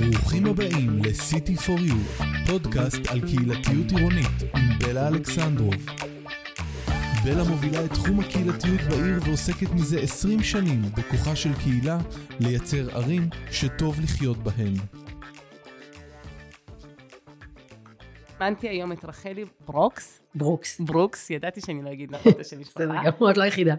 ברוכים הבאים ל-City for You, פודקאסט על קהילתיות עירונית עם בלה אלכסנדרוב. בלה מובילה את תחום הקהילתיות בעיר ועוסקת מזה 20 שנים בכוחה של קהילה לייצר ערים שטוב לחיות בהן. הזמנתי היום את רחלי ברוקס, ברוקס. ברוקס, ידעתי שאני לא אגיד נכון את השם משפחה. בסדר גמור, את לא היחידה.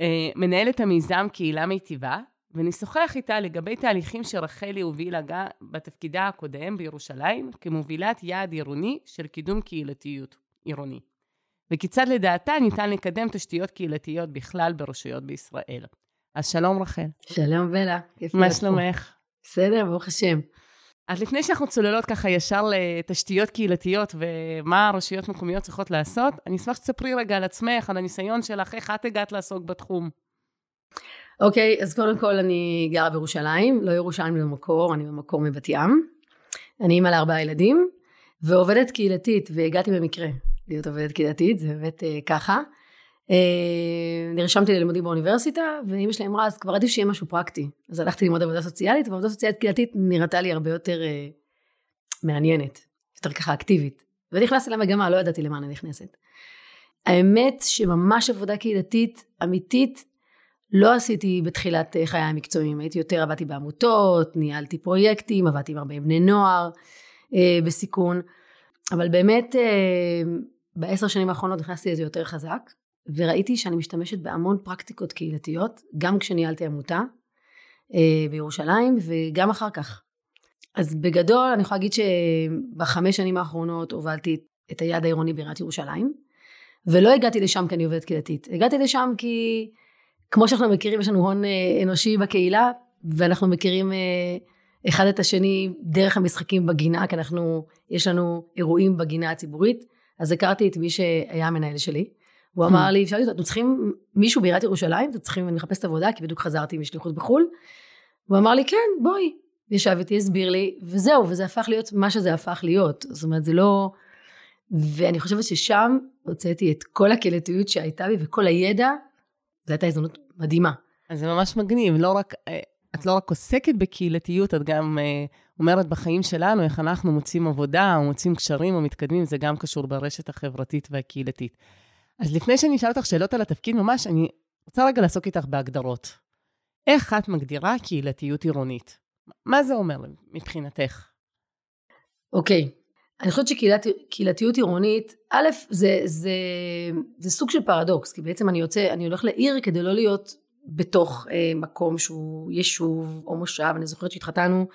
אה, מנהלת המיזם קהילה מיטיבה, ונשוחח איתה לגבי תהליכים שרחלי הובילה גם בתפקידה הקודם בירושלים, כמובילת יעד עירוני של קידום קהילתיות עירוני. וכיצד לדעתה ניתן לקדם תשתיות קהילתיות בכלל ברשויות בישראל. אז שלום רחל. שלום בלה, כיף מה. שלומך? בסדר, ברוך השם. אז לפני שאנחנו צוללות ככה ישר לתשתיות קהילתיות ומה הרשויות מקומיות צריכות לעשות, אני אשמח שתספרי רגע על עצמך, על הניסיון שלך, איך את הגעת לעסוק בתחום. אוקיי, אז קודם כל אני גרה בירושלים, לא ירושלים במקור, אני במקור מבת ים. אני אימא לארבעה ילדים, ועובדת קהילתית, והגעתי במקרה להיות עובדת קהילתית, זה באמת אה, ככה. אה, נרשמתי ללימודים באוניברסיטה, ואימא שלי אמרה, אז כבר עדיף שיהיה משהו פרקטי. אז הלכתי ללמוד עבודה סוציאלית, ועבודה סוציאלית קהילתית נראתה לי הרבה יותר אה, מעניינת, יותר ככה אקטיבית. ונכנסתי למגמה, לא ידעתי למה אני נכנסת. האמת שממש עבודה קהילתית אמיתית לא עשיתי בתחילת חיי המקצועיים, הייתי יותר עבדתי בעמותות, ניהלתי פרויקטים, עבדתי עם הרבה בני נוער אה, בסיכון, אבל באמת אה, בעשר שנים האחרונות נכנסתי לזה יותר חזק, וראיתי שאני משתמשת בהמון פרקטיקות קהילתיות, גם כשניהלתי עמותה אה, בירושלים וגם אחר כך. אז בגדול אני יכולה להגיד שבחמש שנים האחרונות הובלתי את היעד העירוני בעיריית ירושלים, ולא הגעתי לשם כי אני עובדת קהילתית, הגעתי לשם כי כמו שאנחנו מכירים, יש לנו הון אה, אנושי בקהילה, ואנחנו מכירים אה, אחד את השני דרך המשחקים בגינה, כי אנחנו, יש לנו אירועים בגינה הציבורית. אז הכרתי את מי שהיה המנהל שלי. הוא אמר לי, שאלתי אותו, אתם צריכים מישהו בעיריית ירושלים? אתם צריכים, אני מחפשת עבודה, כי בדיוק חזרתי משליחות בחו"ל. הוא אמר לי, כן, בואי. ישב איתי, הסביר לי, וזהו, וזה הפך להיות מה שזה הפך להיות. זאת אומרת, זה לא... ואני חושבת ששם הוצאתי את כל הקהילתיות שהייתה בי וכל הידע, זו הייתה הזדמנות מדהימה. אז זה ממש מגניב, לא רק, אה, את לא רק עוסקת בקהילתיות, את גם אה, אומרת בחיים שלנו איך אנחנו מוצאים עבודה, או מוצאים קשרים, או מתקדמים, זה גם קשור ברשת החברתית והקהילתית. אז לפני שאני אשאל אותך שאלות על התפקיד ממש, אני רוצה רגע לעסוק איתך בהגדרות. איך את מגדירה קהילתיות עירונית? מה זה אומר מבחינתך? אוקיי, אני חושבת שקהילתיות עירונית, א', זה, זה, זה סוג של פרדוקס, כי בעצם אני יוצא, אני הולך לעיר כדי לא להיות בתוך אה, מקום שהוא יישוב או מושב, אני זוכרת שהתחתנו,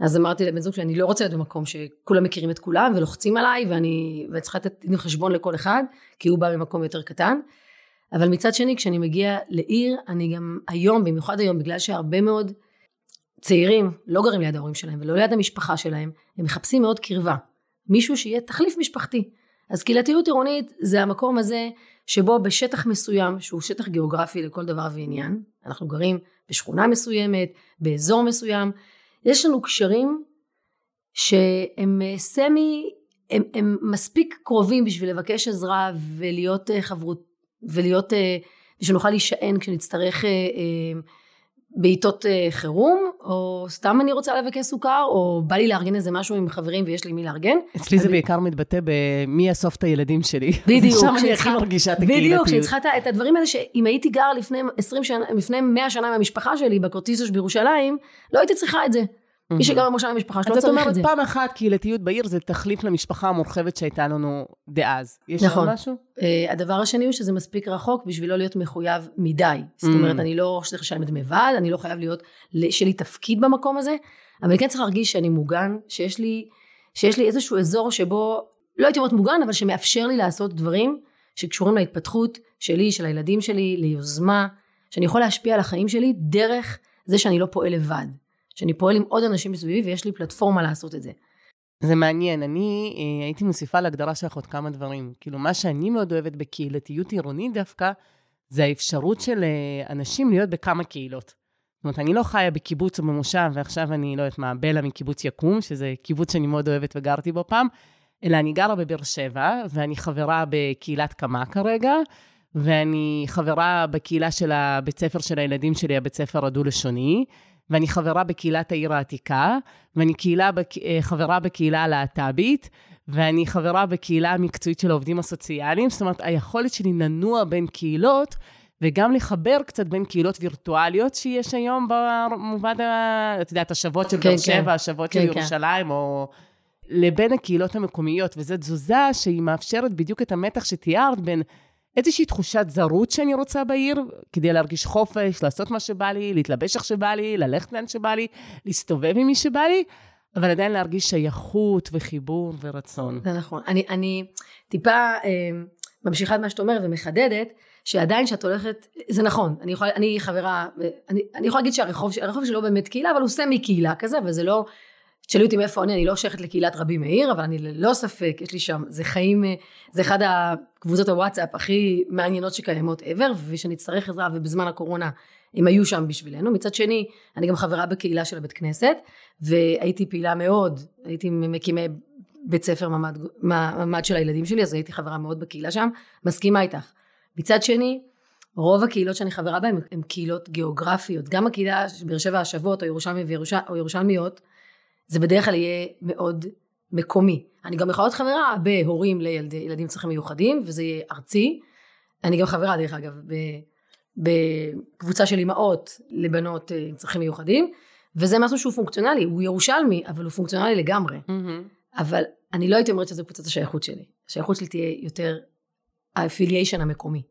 אז אמרתי לבן זוג שלי, אני לא רוצה להיות במקום שכולם מכירים את כולם ולוחצים עליי, ואני, ואני צריכה לתת דין חשבון לכל אחד, כי הוא בא ממקום יותר קטן. אבל מצד שני, כשאני מגיעה לעיר, אני גם היום, במיוחד היום, בגלל שהרבה מאוד צעירים לא גרים ליד ההורים שלהם ולא ליד המשפחה שלהם, הם מחפשים מאוד קרבה. מישהו שיהיה תחליף משפחתי. אז קהילתיות עירונית זה המקום הזה שבו בשטח מסוים, שהוא שטח גיאוגרפי לכל דבר ועניין, אנחנו גרים בשכונה מסוימת, באזור מסוים, יש לנו קשרים שהם אה, סמי, הם, הם מספיק קרובים בשביל לבקש עזרה ולהיות אה, חברות, ולהיות, אה, ושנוכל להישען כשנצטרך בעיתות חירום, או סתם אני רוצה לבקש סוכר, או בא לי לארגן איזה משהו עם חברים ויש לי מי לארגן. אצלי זה בעיקר מתבטא במי אסוף את הילדים שלי. בדיוק. שם אני הכי מרגישה את הקהילתיות. בדיוק, שאני צריכה את הדברים האלה שאם הייתי גר לפני 20 שנה, לפני 100 שנה מהמשפחה שלי בקורטיזוש בירושלים, לא הייתי צריכה את זה. מי שגר במושב המשפחה שלו לא צריך את זה. אז את אומרת, פעם אחת קהילתיות בעיר זה תחליף למשפחה המורחבת שהייתה לנו דאז. יש נכון. משהו? Uh, הדבר השני הוא שזה מספיק רחוק בשביל לא להיות מחויב מדי. זאת אומרת, אני לא צריך לשלם דמי ועד, אני לא חייב להיות, שיהיה לי תפקיד במקום הזה, אבל אני כן צריך להרגיש שאני מוגן, שיש לי, שיש לי איזשהו אזור שבו, לא הייתי אומרת מוגן, אבל שמאפשר לי לעשות דברים שקשורים להתפתחות שלי, של הילדים שלי, ליוזמה, שאני יכול להשפיע על החיים שלי דרך זה שאני לא פועל לבד. שאני פועל עם עוד אנשים מסביבי ויש לי פלטפורמה לעשות את זה. זה מעניין, אני אה, הייתי מוסיפה להגדרה שלך עוד כמה דברים. כאילו, מה שאני מאוד אוהבת בקהילתיות עירונית דווקא, זה האפשרות של אה, אנשים להיות בכמה קהילות. זאת אומרת, אני לא חיה בקיבוץ או במושב, ועכשיו אני לא יודעת מה, בלה מקיבוץ יקום, שזה קיבוץ שאני מאוד אוהבת וגרתי בו פעם, אלא אני גרה בבאר שבע, ואני חברה בקהילת קמה כרגע, ואני חברה בקהילה של הבית ספר של הילדים שלי, הבית ספר הדו-לשוני, ואני חברה בקהילת העיר העתיקה, ואני קהילה, אה, חברה בקהילה הלהט"בית, ואני חברה בקהילה המקצועית של העובדים הסוציאליים. זאת אומרת, היכולת שלי לנוע בין קהילות, וגם לחבר קצת בין קהילות וירטואליות שיש היום במובן, את יודעת, השוות של כן, באר שבע, כן. השוות כן, של כן. ירושלים, או... לבין הקהילות המקומיות, וזו תזוזה שהיא מאפשרת בדיוק את המתח שתיארת בין איזושהי תחושת זרות שאני רוצה בעיר, כדי להרגיש חופש, לעשות מה שבא לי, להתלבש איך שבא לי, ללכת לאן שבא לי, להסתובב עם מי שבא לי, אבל עדיין להרגיש שייכות וחיבור ורצון. זה נכון. אני, אני טיפה אה, ממשיכה את מה שאת אומרת ומחדדת, שעדיין כשאת הולכת, זה נכון, אני יכולה, אני חברה, אני, אני יכולה להגיד שהרחוב, הרחוב שלי לא באמת קהילה, אבל הוא סמי קהילה כזה, וזה לא, תשאלי אותי מאיפה אני, אני לא שייכת לקהילת רבי מאיר, אבל אני ללא ספק, יש לי שם, זה חיים, זה אחד הקבוצות הוואטסאפ הכי מעניינות שקיימות ever, ושאני אצטרך עזרה, ובזמן הקורונה הם היו שם בשבילנו. מצד שני, אני גם חברה בקהילה של הבית כנסת, והייתי פעילה מאוד, הייתי מקימי בית ספר ממ"ד, ממ"ד של הילדים שלי, אז הייתי חברה מאוד בקהילה שם, מסכימה איתך. מצד שני, רוב הקהילות שאני חברה בהן הן קהילות גיאוגרפיות, גם הקהילה באר שבע השוות או, ירושלמי וירושל, או ירושלמיות, זה בדרך כלל יהיה מאוד מקומי. אני גם יכולה להיות חברה בהורים לילדים עם צרכים מיוחדים, וזה יהיה ארצי. אני גם חברה, דרך אגב, בקבוצה של אימהות לבנות אה, עם צרכים מיוחדים, וזה משהו שהוא פונקציונלי, הוא ירושלמי, אבל הוא פונקציונלי לגמרי. Mm-hmm. אבל אני לא הייתי אומרת שזו קבוצת השייכות שלי. השייכות שלי תהיה יותר האפיליישן המקומי.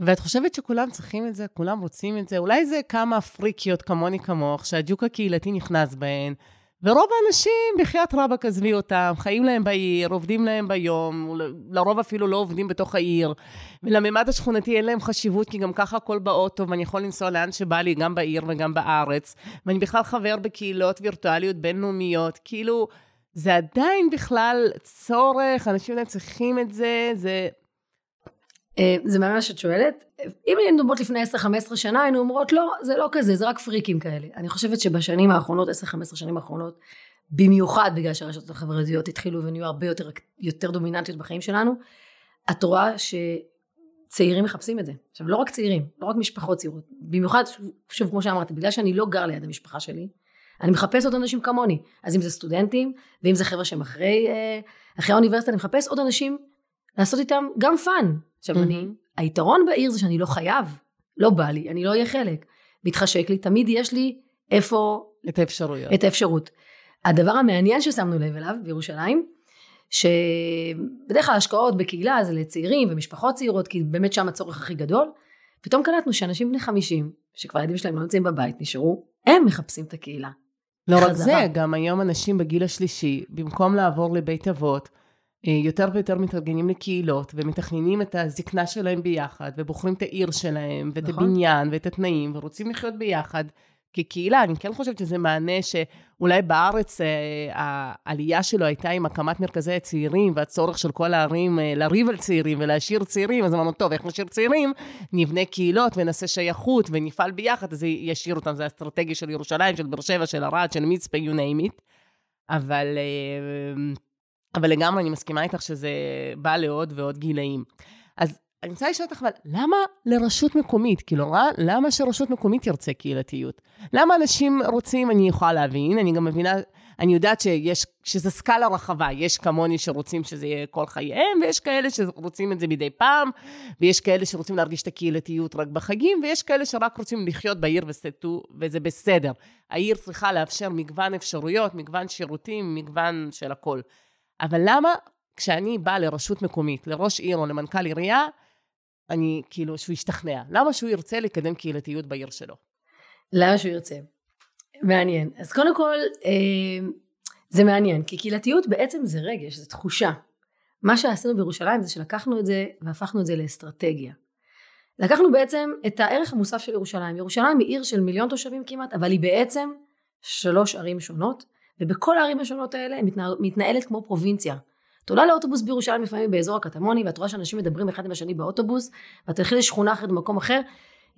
ואת חושבת שכולם צריכים את זה? כולם רוצים את זה? אולי זה כמה פריקיות כמוני כמוך, שהג'וק הקהילתי נכנס בהן, ורוב האנשים, בחייאת רבאק, עזבי אותם, חיים להם בעיר, עובדים להם ביום, לרוב אפילו לא עובדים בתוך העיר. ולממד השכונתי אין להם חשיבות, כי גם ככה הכל באוטו, ואני יכול לנסוע לאן שבא לי, גם בעיר וגם בארץ. ואני בכלל חבר בקהילות וירטואליות בינלאומיות. כאילו, זה עדיין בכלל צורך, אנשים צריכים את זה, זה... אה, זה ממש שאת שואלת. אם היינו מדברות לפני 10-15 שנה, היינו אומרות, לא, זה לא כזה, זה רק פריקים כאלה. אני חושבת שבשנים האחרונות, 10-15 שנים האחרונות, במיוחד בגלל שהרשתות החברתיות התחילו ונהיו הרבה יותר, יותר דומיננטיות בחיים שלנו, את רואה שצעירים מחפשים את זה. עכשיו, לא רק צעירים, לא רק משפחות צעירות, במיוחד, שוב, שוב כמו שאמרתי, בגלל שאני לא גר ליד המשפחה שלי, אני מחפש עוד אנשים כמוני. אז אם זה סטודנטים, ואם זה חבר'ה שהם אחרי, אה, אחרי האוניברסיטה, אני מחפש עוד אנשים לעשות איתם גם fun. עכשיו, mm-hmm. אני, היתרון בעיר זה שאני לא חייב, לא בא לי, אני לא אהיה חלק. מתחשק לי, תמיד יש לי איפה... את האפשרויות. את האפשרות. הדבר המעניין ששמנו לב אליו בירושלים, שבדרך כלל השקעות בקהילה זה לצעירים ומשפחות צעירות, כי באמת שם הצורך הכי גדול. פתאום קלטנו שאנשים בני 50, שכבר הילדים שלהם לא נמצאים בבית, נשארו, הם מחפשים את הקהילה. לא רק זה, גם היום אנשים בגיל השלישי, במקום לעבור לבית אבות, יותר ויותר מתארגנים לקהילות ומתכננים את הזקנה שלהם ביחד ובוחרים את העיר שלהם ואת נכון. הבניין ואת התנאים ורוצים לחיות ביחד כקהילה. אני כן חושבת שזה מענה שאולי בארץ אה, העלייה שלו הייתה עם הקמת מרכזי הצעירים והצורך של כל הערים אה, לריב על צעירים ולהשאיר צעירים, אז אמרנו, טוב, איך נשאיר צעירים? נבנה קהילות ונעשה שייכות ונפעל ביחד, אז זה ישאיר אותם, זה אסטרטגיה של ירושלים, של באר שבע, של ערד, של מצפה, you name it. אבל... אבל לגמרי אני מסכימה איתך שזה בא לעוד ועוד גילאים. אז אני רוצה לשאול אותך, אבל למה לרשות מקומית? כאילו, למה שרשות מקומית תרצה קהילתיות? למה אנשים רוצים, אני יכולה להבין, אני גם מבינה, אני יודעת שיש, שזה סקאלה רחבה, יש כמוני שרוצים שזה יהיה כל חייהם, ויש כאלה שרוצים את זה מדי פעם, ויש כאלה שרוצים להרגיש את הקהילתיות רק בחגים, ויש כאלה שרק רוצים לחיות בעיר וסטו, וזה בסדר. העיר צריכה לאפשר מגוון אפשרויות, מגוון שירותים, מגוון של הכל. אבל למה כשאני באה לרשות מקומית, לראש עיר או למנכ"ל עירייה, אני כאילו, שהוא ישתכנע? למה שהוא ירצה לקדם קהילתיות בעיר שלו? למה שהוא ירצה? מעניין. אז קודם כל, אה, זה מעניין, כי קהילתיות בעצם זה רגש, זה תחושה. מה שעשינו בירושלים זה שלקחנו את זה והפכנו את זה לאסטרטגיה. לקחנו בעצם את הערך המוסף של ירושלים. ירושלים היא עיר של מיליון תושבים כמעט, אבל היא בעצם שלוש ערים שונות, ובכל הערים השונות האלה מתנהלת כמו פרובינציה. את עולה לאוטובוס בירושלים לפעמים באזור הקטמוני ואת רואה שאנשים מדברים אחד עם השני באוטובוס ואת תלכי לשכונה אחרת במקום אחר.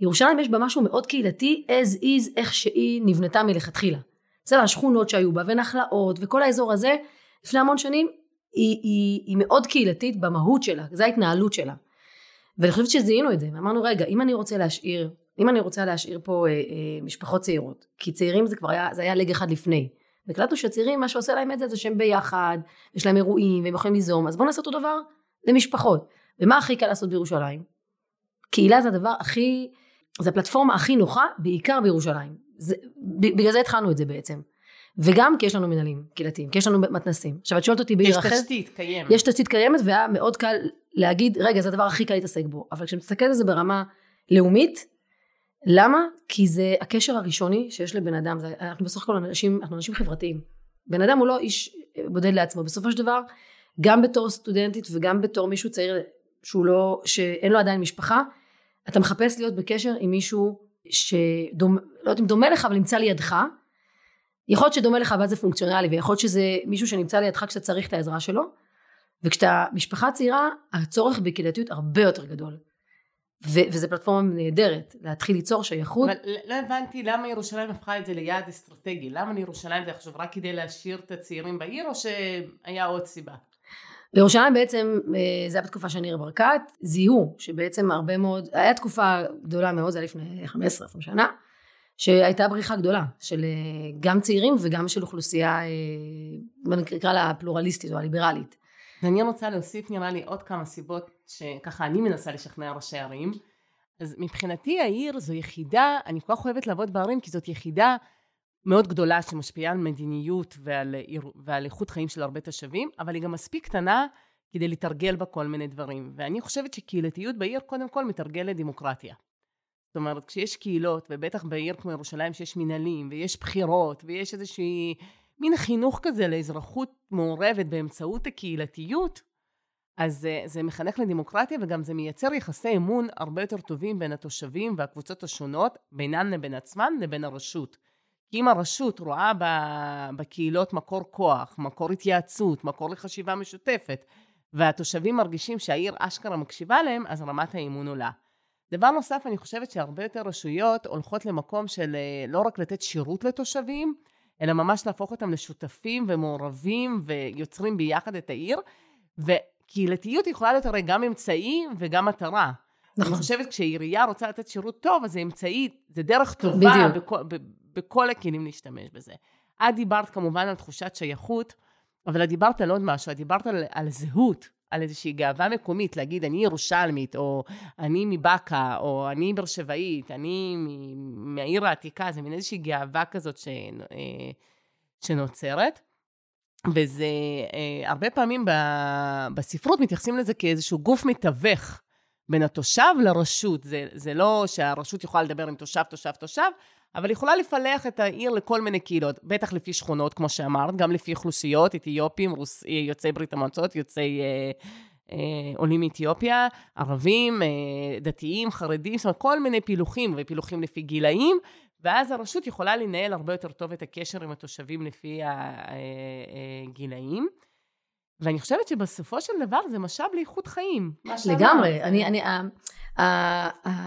ירושלים יש בה משהו מאוד קהילתי as is איך שהיא נבנתה מלכתחילה. בסדר, השכונות שהיו בה ונחלאות וכל האזור הזה לפני המון שנים היא, היא, היא מאוד קהילתית במהות שלה, זו ההתנהלות שלה. ואני חושבת שזיהינו את זה, ואמרנו רגע, אם אני רוצה להשאיר אם אני רוצה להשאיר פה אה, אה, משפחות צעירות, כי צעירים זה כבר היה, זה היה לג אחד לפני. והקלטנו שצעירים, מה שעושה להם את זה, זה שהם ביחד, יש להם אירועים, והם יכולים ליזום, אז בואו נעשה אותו דבר למשפחות. ומה הכי קל לעשות בירושלים? קהילה זה הדבר הכי, זה הפלטפורמה הכי נוחה, בעיקר בירושלים. זה, בגלל זה התחלנו את זה בעצם. וגם כי יש לנו מנהלים קהילתיים, כי יש לנו מתנסים. עכשיו את שואלת אותי בעיר אחרת. יש תשתית קיימת. יש תשתית קיימת והיה מאוד קל להגיד, רגע, זה הדבר הכי קל להתעסק בו. אבל כשמסתכלת על זה ברמה לאומית, למה? כי זה הקשר הראשוני שיש לבן אדם. זה, אנחנו בסך הכל אנשים, אנחנו אנשים חברתיים. בן אדם הוא לא איש בודד לעצמו. בסופו של דבר, גם בתור סטודנטית וגם בתור מישהו צעיר שהוא לא, שאין לו עדיין משפחה, אתה מחפש להיות בקשר עם מישהו שדומה, לא יודעת אם דומה לך, אבל נמצא לידך. יכול להיות שדומה לך ואז זה פונקציונלי, ויכול להיות שזה מישהו שנמצא לידך כשאתה צריך את העזרה שלו. וכשאתה משפחה צעירה, הצורך בקהילתיות הרבה יותר גדול. ו- וזו פלטפורמה נהדרת, להתחיל ליצור שייכות. אבל לא הבנתי למה ירושלים הפכה את זה ליעד אסטרטגי. למה לירושלים זה עכשיו רק כדי להשאיר את הצעירים בעיר, או שהיה עוד סיבה? בירושלים בעצם, אה, זה היה בתקופה של ניר ברקת, זיהו שבעצם הרבה מאוד, היה תקופה גדולה מאוד, זה היה לפני 15-20 שנה, שהייתה בריחה גדולה של אה, גם צעירים וגם של אוכלוסייה, אה, נקרא לה פלורליסטית או הליברלית. ואני רוצה להוסיף נראה לי עוד כמה סיבות שככה אני מנסה לשכנע ראשי ערים. אז מבחינתי העיר זו יחידה, אני כל כך אוהבת לעבוד בערים כי זאת יחידה מאוד גדולה שמשפיעה על מדיניות ועל, ועל איכות חיים של הרבה תושבים, אבל היא גם מספיק קטנה כדי לתרגל בה כל מיני דברים. ואני חושבת שקהילתיות בעיר קודם כל מתרגלת דמוקרטיה. זאת אומרת, כשיש קהילות, ובטח בעיר כמו ירושלים שיש מנהלים, ויש בחירות, ויש איזושהי מין חינוך כזה לאזרחות מעורבת באמצעות הקהילתיות, אז זה, מחנך לדמוקרטיה וגם זה מייצר יחסי אמון הרבה יותר טובים בין התושבים והקבוצות השונות, בינן לבין עצמן לבין הרשות. כי אם הרשות רואה בקהילות מקור כוח, מקור התייעצות, מקור לחשיבה משותפת, והתושבים מרגישים שהעיר אשכרה מקשיבה להם, אז רמת האמון עולה. דבר נוסף, אני חושבת שהרבה יותר רשויות הולכות למקום של אה, לא רק לתת שירות לתושבים, אלא ממש להפוך אותם לשותפים ומעורבים ויוצרים ביחד את העיר. וקהילתיות יכולה להיות הרי גם אמצעי וגם מטרה. נכון. אני חושבת כשעירייה רוצה לתת שירות טוב, אז זה אמצעי, זה דרך טובה בכל, בכל הכלים להשתמש בזה. את דיברת כמובן על תחושת שייכות, אבל את דיברת על עוד משהו, את דיברת על, על זהות. על איזושהי גאווה מקומית, להגיד אני ירושלמית, או אני מבאקה, או אני באר שבעית, אני מהעיר העתיקה, זה מין איזושהי גאווה כזאת ש, אה, שנוצרת. וזה, אה, הרבה פעמים בספרות מתייחסים לזה כאיזשהו גוף מתווך בין התושב לרשות. זה, זה לא שהרשות יכולה לדבר עם תושב, תושב, תושב, אבל יכולה לפלח את העיר לכל מיני קהילות, בטח לפי שכונות, כמו שאמרת, גם לפי אוכלוסיות, אתיופים, רוס... יוצאי ברית המועצות, יוצאי אה, אה, עולים מאתיופיה, ערבים, אה, דתיים, חרדים, זאת אומרת, כל מיני פילוחים, ופילוחים לפי גילאים, ואז הרשות יכולה לנהל הרבה יותר טוב את הקשר עם התושבים לפי הגילאים. אה, אה, ואני חושבת שבסופו של דבר זה משאב לאיכות חיים. לגמרי. אני, אני,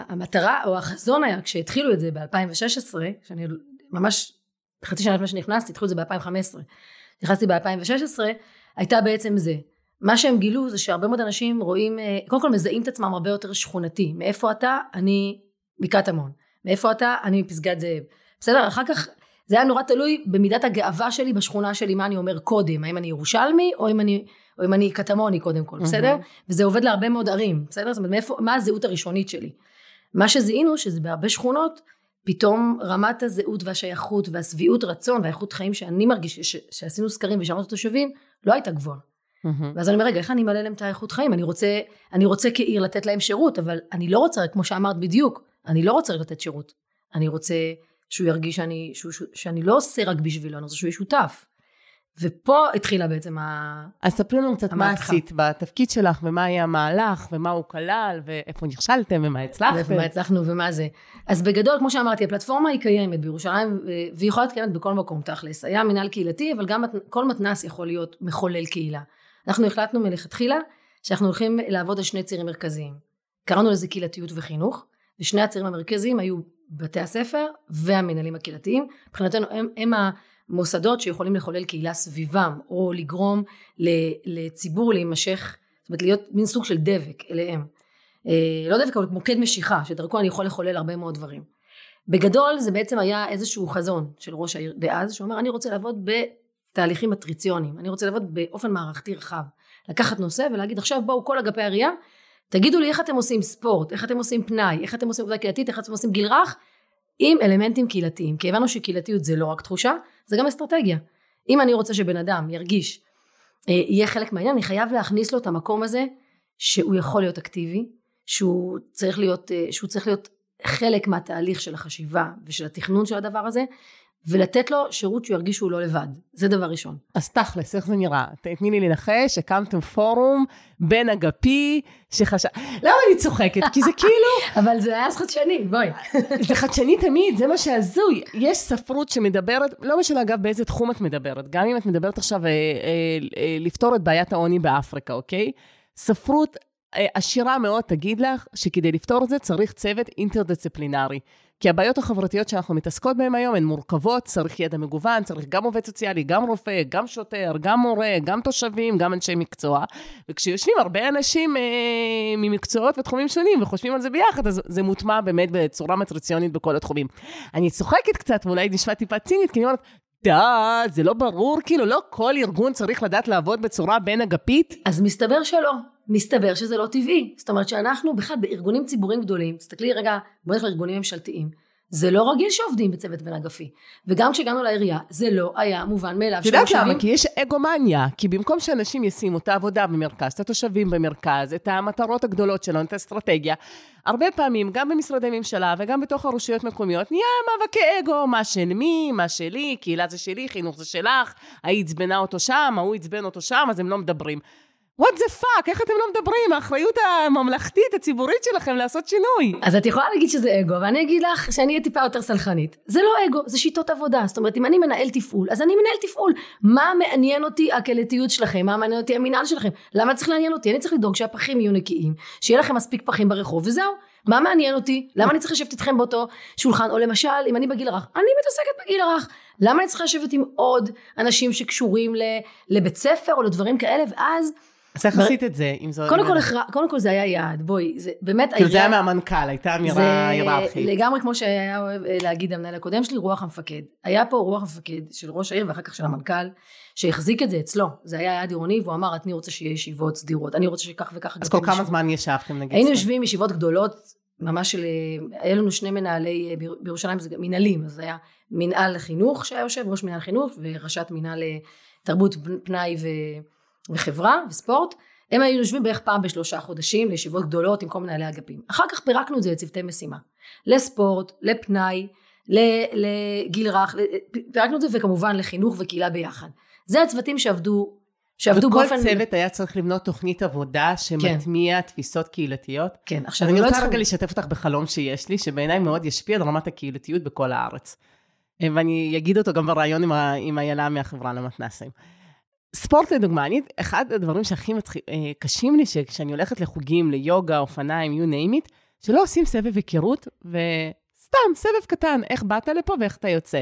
המטרה או החזון היה כשהתחילו את זה ב-2016, שאני ממש חצי שנה לפני שנכנסתי, התחילו את זה ב-2015, נכנסתי ב-2016, הייתה בעצם זה. מה שהם גילו זה שהרבה מאוד אנשים רואים, אה, קודם כל מזהים את עצמם הרבה יותר שכונתי. מאיפה אתה? אני מקטמון. מאיפה אתה? אני מפסגת זאב. בסדר? אחר כך זה היה נורא תלוי במידת הגאווה שלי בשכונה שלי, מה אני אומר קודם, האם אני ירושלמי או אם אני, או אם אני קטמוני קודם כל, בסדר? Mm-hmm. וזה עובד להרבה מאוד ערים, בסדר? זאת אומרת, מאיפה, מה הזהות הראשונית שלי? מה שזיהינו שזה בהרבה שכונות, פתאום רמת הזהות והשייכות והשביעות רצון והאיכות חיים שאני מרגיש, ש, שעשינו סקרים ושמענו את התושבים, לא הייתה גבוהה. Mm-hmm. ואז אני אומר, רגע, איך אני מעלה להם את האיכות חיים? אני רוצה, אני רוצה כעיר לתת להם שירות, אבל אני לא רוצה, כמו שאמרת בדיוק, אני לא רוצה לתת שירות. אני רוצה שהוא ירגיש שאני, שהוא, שאני לא עושה רק בשבילו, אני רוצה שהוא יהיה שותף. ופה התחילה בעצם ה... אז ספרי לנו קצת מה עשית בתפקיד שלך, ומה היה המהלך, ומה הוא כלל, ואיפה נכשלתם, ומה הצלחתם. ומה הצלחנו, ומה זה. אז בגדול, כמו שאמרתי, הפלטפורמה היא קיימת בירושלים, והיא יכולה להיות קיימת בכל מקום תכלס. היה מנהל קהילתי, אבל גם כל מתנ"ס יכול להיות מחולל קהילה. אנחנו החלטנו מלכתחילה שאנחנו הולכים לעבוד על שני צירים מרכזיים. קראנו לזה קהילתיות וחינוך, ושני הצירים המרכזיים היו בתי הספר והמנהלים הקהילתיים. מבחינתנו הם, הם המוסדות שיכולים לחולל קהילה סביבם, או לגרום לציבור להימשך, זאת אומרת להיות מין סוג של דבק אליהם. אה, לא דווקא, אבל מוקד משיכה, שדרכו אני יכול לחולל הרבה מאוד דברים. בגדול זה בעצם היה איזשהו חזון של ראש העיר דאז, שאומר אני רוצה לעבוד בתהליכים מטריציוניים, אני רוצה לעבוד באופן מערכתי רחב. לקחת נושא ולהגיד עכשיו בואו כל אגפי העירייה, תגידו לי איך אתם עושים ספורט, איך אתם עושים פנאי, איך אתם עושים עבודה קהילתית, איך אתם עושים גיל רך, עם אלמנטים קהילתיים. כי הבנו שקהילתיות זה לא רק תחושה, זה גם אסטרטגיה. אם אני רוצה שבן אדם ירגיש, אה, יהיה חלק מהעניין, אני חייב להכניס לו את המקום הזה שהוא יכול להיות אקטיבי, שהוא צריך להיות, אה, שהוא צריך להיות חלק מהתהליך של החשיבה ושל התכנון של הדבר הזה, ולתת לו שירות שהוא ירגיש שהוא לא לבד. זה דבר ראשון. אז תכלס, איך זה נראה? תתני לי לנחש, הקמתם פורום בין אגפי, שחשב... למה אני צוחקת? כי זה כאילו... אבל זה היה אז חדשני, בואי. זה חדשני תמיד, זה מה שהזוי. יש ספרות שמדברת, לא משנה אגב באיזה תחום את מדברת, גם אם את מדברת עכשיו אה, אה, אה, לפתור את בעיית העוני באפריקה, אוקיי? ספרות אה, עשירה מאוד תגיד לך שכדי לפתור את זה צריך צוות אינטרדיסציפלינרי. כי הבעיות החברתיות שאנחנו מתעסקות בהן היום הן מורכבות, צריך ידע מגוון, צריך גם עובד סוציאלי, גם רופא, גם שוטר, גם מורה, גם תושבים, גם אנשי מקצוע. וכשיושבים הרבה אנשים אה, ממקצועות ותחומים שונים וחושבים על זה ביחד, אז זה מוטמע באמת בצורה מטריציונית בכל התחומים. אני צוחקת קצת, ואולי נשמע טיפה צינית, כי אני אומרת, די, זה לא ברור, כאילו, לא כל ארגון צריך לדעת לעבוד בצורה בין-אגפית? אז מסתבר שלא. מסתבר שזה לא טבעי. זאת אומרת שאנחנו בכלל בארגונים ציבוריים גדולים, תסתכלי רגע, בואי נלך לארגונים ממשלתיים, זה לא רגיל שעובדים בצוות בין אגפי. וגם כשהגענו לעירייה, זה לא היה מובן מאליו. את יודעת למה? כי יש אגומניה. כי במקום שאנשים ישימו את העבודה במרכז, את התושבים במרכז, את המטרות הגדולות שלנו, את האסטרטגיה, הרבה פעמים, גם במשרדי ממשלה וגם בתוך הרשויות מקומיות, נהיה מאבקי אגו, מה של מי, מה שלי, קהילה זה שלי, חינוך זה שלך, ההיא עצבנה אותו שם, ההוא עצבן אותו שם, אז הם לא מדברים. What the fuck, איך אתם לא מדברים? האחריות הממלכתית, הציבורית שלכם לעשות שינוי. אז את יכולה להגיד שזה אגו, ואני אגיד לך שאני אהיה טיפה יותר סלחנית. זה לא אגו, זה שיטות עבודה. זאת אומרת, אם אני מנהל תפעול, אז אני מנהל תפעול. מה מעניין אותי הקהילתיות שלכם? מה מעניין אותי המנהל שלכם? למה צריך לעניין אותי? אני צריך לדאוג שהפחים יהיו נקיים, שיהיה לכם מספיק פחים ברחוב, וזהו. מה מעניין אותי? למה אני צריך לשבת איתכם באותו שולחן? או למשל, אם אני בגיל הרך, אני מתעסקת בגיל הרך. למה אני צריכה לשבת עם עוד אנשים שקשורים לבית ספר או לדברים כאלה? ואז... אז איך עשית את זה? אם זו... קודם כל, קודם כל זה היה יעד, בואי, זה באמת כאילו זה היה מהמנכ"ל, הייתה אמירה היררכית. לגמרי כמו שהיה אוהב אה, להגיד המנהל הקודם שלי, רוח המפקד. היה פה רוח המפקד של ראש העיר ואחר כך של המנכ"ל, שהחזיק את זה אצלו. זה היה יעד עירוני, והוא אמר, אני רוצה שיהיה ישיבות סדירות, אני רוצה שכך וכך... אז כל כמה זמן ישבתם נגיד? היינו יושבים ישיבות גדולות, ממש של... אה, היה לנו שני מנהלי, אה, בירושלים זה מנהלים, אז היה מנהל חינוך שהיה יושב, ראש מנהל חינוך, וראשת מנהל תרבות, פנאי וחברה וספורט. הם היו יושבים בערך פעם בשלושה חודשים לישיבות גדולות עם כל מנהלי אגפים. אחר כך פירקנו את זה לצוותי משימה. לספורט, לפנאי, לגיל רך, פירקנו את זה וכמובן לחינוך וקהילה ביחד. זה הצוותים שעבדו שעבדו באופן... וכל צוות היה צריך לבנות תוכנית עבודה שמטמיע כן. תפיסות קהילתיות. כן, עכשיו אני לא רוצה רגע לשתף אותך בחלום שיש לי, שבעיניי מאוד ישפיע על רמת הקהילתיות בכל הארץ. ואני אגיד אותו גם בריאיון עם, עם איילה מהחברה למתנ"סים. ספורט לדוגמה, אני, אחד הדברים שהכי מצח... אה, קשים לי, שכשאני הולכת לחוגים, ליוגה, אופניים, you name it, שלא עושים סבב היכרות, וסתם, סבב קטן, איך באת לפה ואיך אתה יוצא.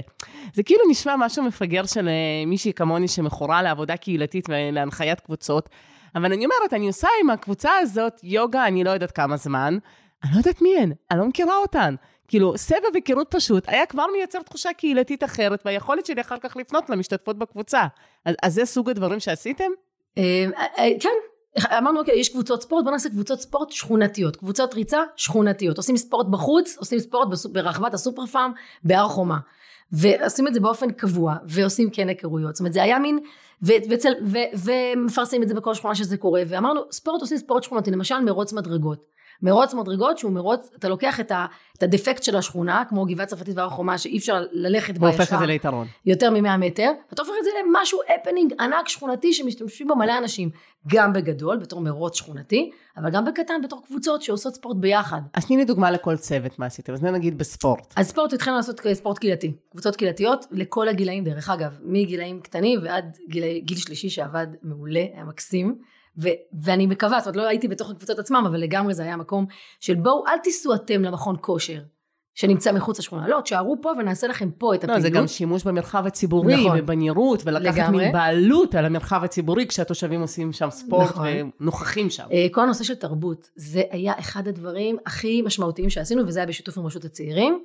זה כאילו נשמע משהו מפגר של אה, מישהי כמוני שמכורה לעבודה קהילתית ולהנחיית קבוצות, אבל אני אומרת, אני עושה עם הקבוצה הזאת יוגה, אני לא יודעת כמה זמן, אני לא יודעת מי הן, אני לא מכירה אותן. כאילו, סבב היכרות פשוט היה כבר מייצר תחושה קהילתית אחרת, והיכולת שלי אחר כך לפנות למשתתפות בקבוצה. אז, אז זה סוג הדברים שעשיתם? אה, אה, כן. אמרנו, אוקיי, יש קבוצות ספורט, בוא נעשה קבוצות ספורט שכונתיות. קבוצות ריצה, שכונתיות. עושים ספורט בחוץ, עושים ספורט ברחבת הסופר פארם, בהר חומה. ועושים את זה באופן קבוע, ועושים כן היכרויות. זאת אומרת, זה היה מין, ומפרסמים את זה בכל שכונה שזה קורה, ואמרנו, ספורט עושים ספורט שכונתי, למשל מרוץ מדרגות. מרוץ מדרגות שהוא מרוץ, אתה לוקח את, ה, את הדפקט של השכונה, כמו גבעה צרפתית והר חומה, שאי אפשר ללכת בה ישר. את זה ליתרון. יותר מ-100 מטר, ואתה הופך את זה למשהו הפנינג ענק שכונתי שמשתמשים בו מלא אנשים, גם בגדול, בתור מרוץ שכונתי, אבל גם בקטן, בתור קבוצות שעושות ספורט ביחד. אז תני לי דוגמה לכל צוות מה עשיתם, אז נגיד בספורט. אז ספורט התחלנו לעשות ספורט קהילתי, קבוצות קהילתיות לכל הגילאים, דרך אגב, מגילאים קטנים ועד גיל, גיל שלישי שעבד מעולה, היה מקסים. ו- ואני מקווה, זאת אומרת לא הייתי בתוך הקבוצות עצמם, אבל לגמרי זה היה מקום של בואו אל תיסעו אתם למכון כושר, שנמצא מחוץ לשכונה. לא, תשארו פה ונעשה לכם פה את לא, הפעילות. זה גם שימוש במרחב הציבורי, נכון. ובנראות, ולקחת לגמרי. מין בעלות על המרחב הציבורי, כשהתושבים עושים שם ספורט, נכון. ונוכחים שם. אה, כל הנושא של תרבות, זה היה אחד הדברים הכי משמעותיים שעשינו, וזה היה בשיתוף עם רשות הצעירים.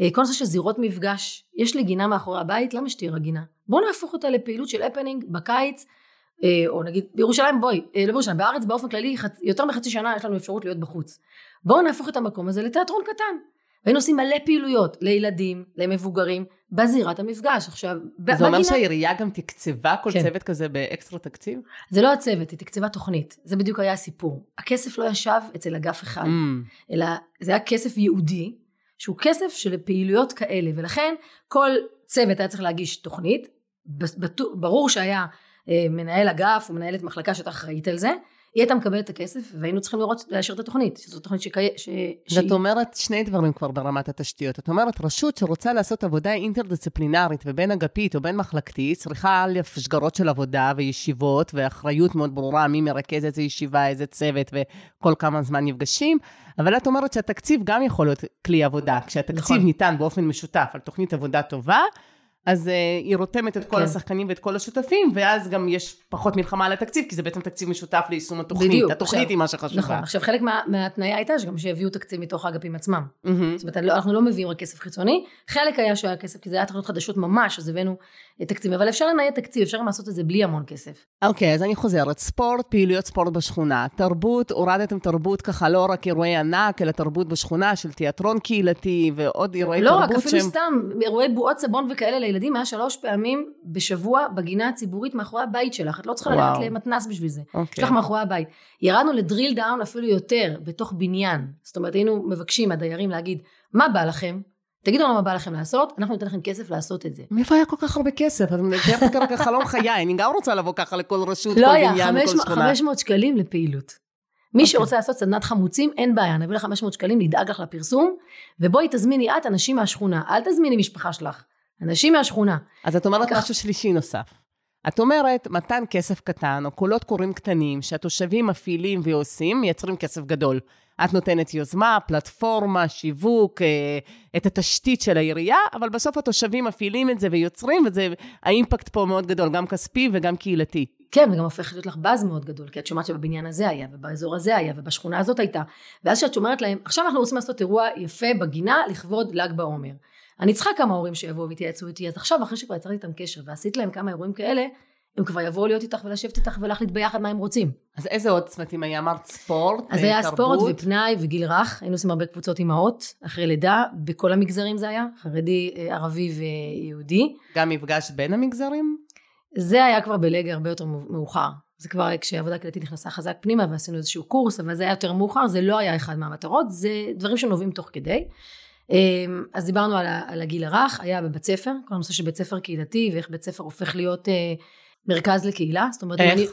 אה, כל הנושא של זירות מפגש, יש לי גינה מאחורי הבית, למה שתהיה גינה? בואו נהפוך אותה לפעילות של הפנינג בקיץ, או נגיד בירושלים, בואי, אה, לא בירושלים, בארץ באופן כללי, חצ... יותר מחצי שנה יש לנו אפשרות להיות בחוץ. בואו נהפוך את המקום הזה לתיאטרון קטן. והיינו עושים מלא פעילויות לילדים, למבוגרים, בזירת המפגש. עכשיו, זה אומר שהעירייה גם תקצבה כל כן. צוות כזה באקסטרה תקציב? זה לא הצוות, היא תקצבה תוכנית. זה בדיוק היה הסיפור. הכסף לא ישב אצל אגף אחד. Mm. אלא זה היה כסף ייעודי, שהוא כסף של פעילויות כאלה, ולכן כל צוות היה צריך להגיש תוכנית, ברור שהיה אה, מנהל אגף או מנהלת מחלקה שהייתה אחראית על זה, היא הייתה מקבלת את הכסף והיינו צריכים לראות, לאשר את התוכנית, שזו תוכנית שקי... ש... זאת אומרת שני דברים כבר ברמת התשתיות. את אומרת, רשות שרוצה לעשות עבודה אינטרדיסציפלינרית ובין אגפית או בין מחלקתית, צריכה א', שגרות של עבודה וישיבות ואחריות מאוד ברורה, מי מרכז איזה ישיבה, איזה צוות וכל כמה זמן נפגשים, אבל את אומרת שהתקציב גם יכול להיות כלי עבודה. כשהתקציב נכון. ניתן באופן משותף על תוכנית עבודה טובה, אז uh, היא רותמת את כל כן. השחקנים ואת כל השותפים, ואז גם יש פחות מלחמה על התקציב, כי זה בעצם תקציב משותף ליישום התוכנית. בדיוק. התוכנית עכשיו- היא מה שחשובה. נכון, עכשיו חלק מה, מההתניה הייתה שגם שיביאו תקציב מתוך האגפים עצמם. מהמם. זאת אומרת, לא- אנחנו לא מביאים רק כסף חיצוני, חלק היה שהיה כסף, כי זה היה תוכניות חדשות ממש, אז הבאנו אה, תקציב, אבל אפשר לנייד תקציב, אפשר לעשות את זה בלי המון כסף. אוקיי, אז אני חוזרת. ספורט, פעילויות ספורט בשכונה. תרבות, הורדתם תרבות ככה, לא רק אירועי ענק, אלא תרבות בשכונה של תיאטרון קהילתי ועוד אירועי לא תרבות רק, אפילו שהם... סתם, אירועי בועות סבון וכאלה לילדים, היה שלוש פעמים בשבוע בגינה הציבורית מאחורי הבית שלך. את לא צריכה ללכת. למתנ"ס בשביל זה. יש אוקיי. לך מאחורי הבית. ירדנו לדריל דאון אפילו יותר, בתוך בניין. זאת אומרת, היינו מבקשים מהדיירים להגיד, מה בא לכם? תגידו לנו מה בא לכם לעשות, אנחנו ניתן לכם כסף לעשות את זה. מאיפה היה כל כך הרבה כסף? את מתארת כרגע חלום חיי, אני גם רוצה לבוא ככה לכל רשות, לא כל היה, בניין וכל 500 שכונה. 500 שקלים לפעילות. מי אוקיי. שרוצה לעשות סדנת חמוצים, אין בעיה, נביא לך 500 שקלים, נדאג לך לפרסום, ובואי תזמיני את אנשים מהשכונה, אל תזמיני משפחה שלך, אנשים מהשכונה. אז את אומרת כך- משהו שלישי נוסף. את אומרת, מתן כסף קטן, או קולות קוראים קטנים, שהתושבים מפעילים ועושים, מייצרים כסף גדול. את נותנת יוזמה, פלטפורמה, שיווק, אה, את התשתית של העירייה, אבל בסוף התושבים מפעילים את זה ויוצרים, וזה, האימפקט פה מאוד גדול, גם כספי וגם קהילתי. כן, וגם הופך להיות לך באז מאוד גדול, כי את שומעת שבבניין הזה היה, ובאזור הזה היה, ובשכונה הזאת הייתה. ואז כשאת שומרת להם, עכשיו אנחנו רוצים לעשות אירוע יפה בגינה לכבוד ל"ג בעומר. אני צריכה כמה הורים שיבואו ויתייעצו איתי, אז עכשיו, אחרי שכבר יצרתי איתם קשר ועשית להם כמה אירועים כאלה, הם כבר יבואו להיות איתך ולשבת איתך ולהחליט ביחד מה הם רוצים. אז איזה עוד צמתים היה? אמרת ספורט, אז היה תרבות? ספורט ופנאי וגיל רך, היינו עושים הרבה קבוצות אימהות, אחרי לידה, בכל המגזרים זה היה, חרדי, אה, ערבי ויהודי. גם מפגש בין המגזרים? זה היה כבר בלג הרבה יותר מאוחר. זה כבר כשעבודה קהילתית נכנסה חזק פנימה ועשינו איזשהו קורס, אבל זה היה יותר מאוחר, זה לא היה אחד מהמטרות, זה דברים שנובעים תוך כדי. אמ, אז דיברנו על, על הגיל הרך, היה בבית ספר, כל הנושא של בית ספר קהילתי ואיך בית ספר הופך להיות אה, מרכז לקהילה. זאת אומרת, איך? אני,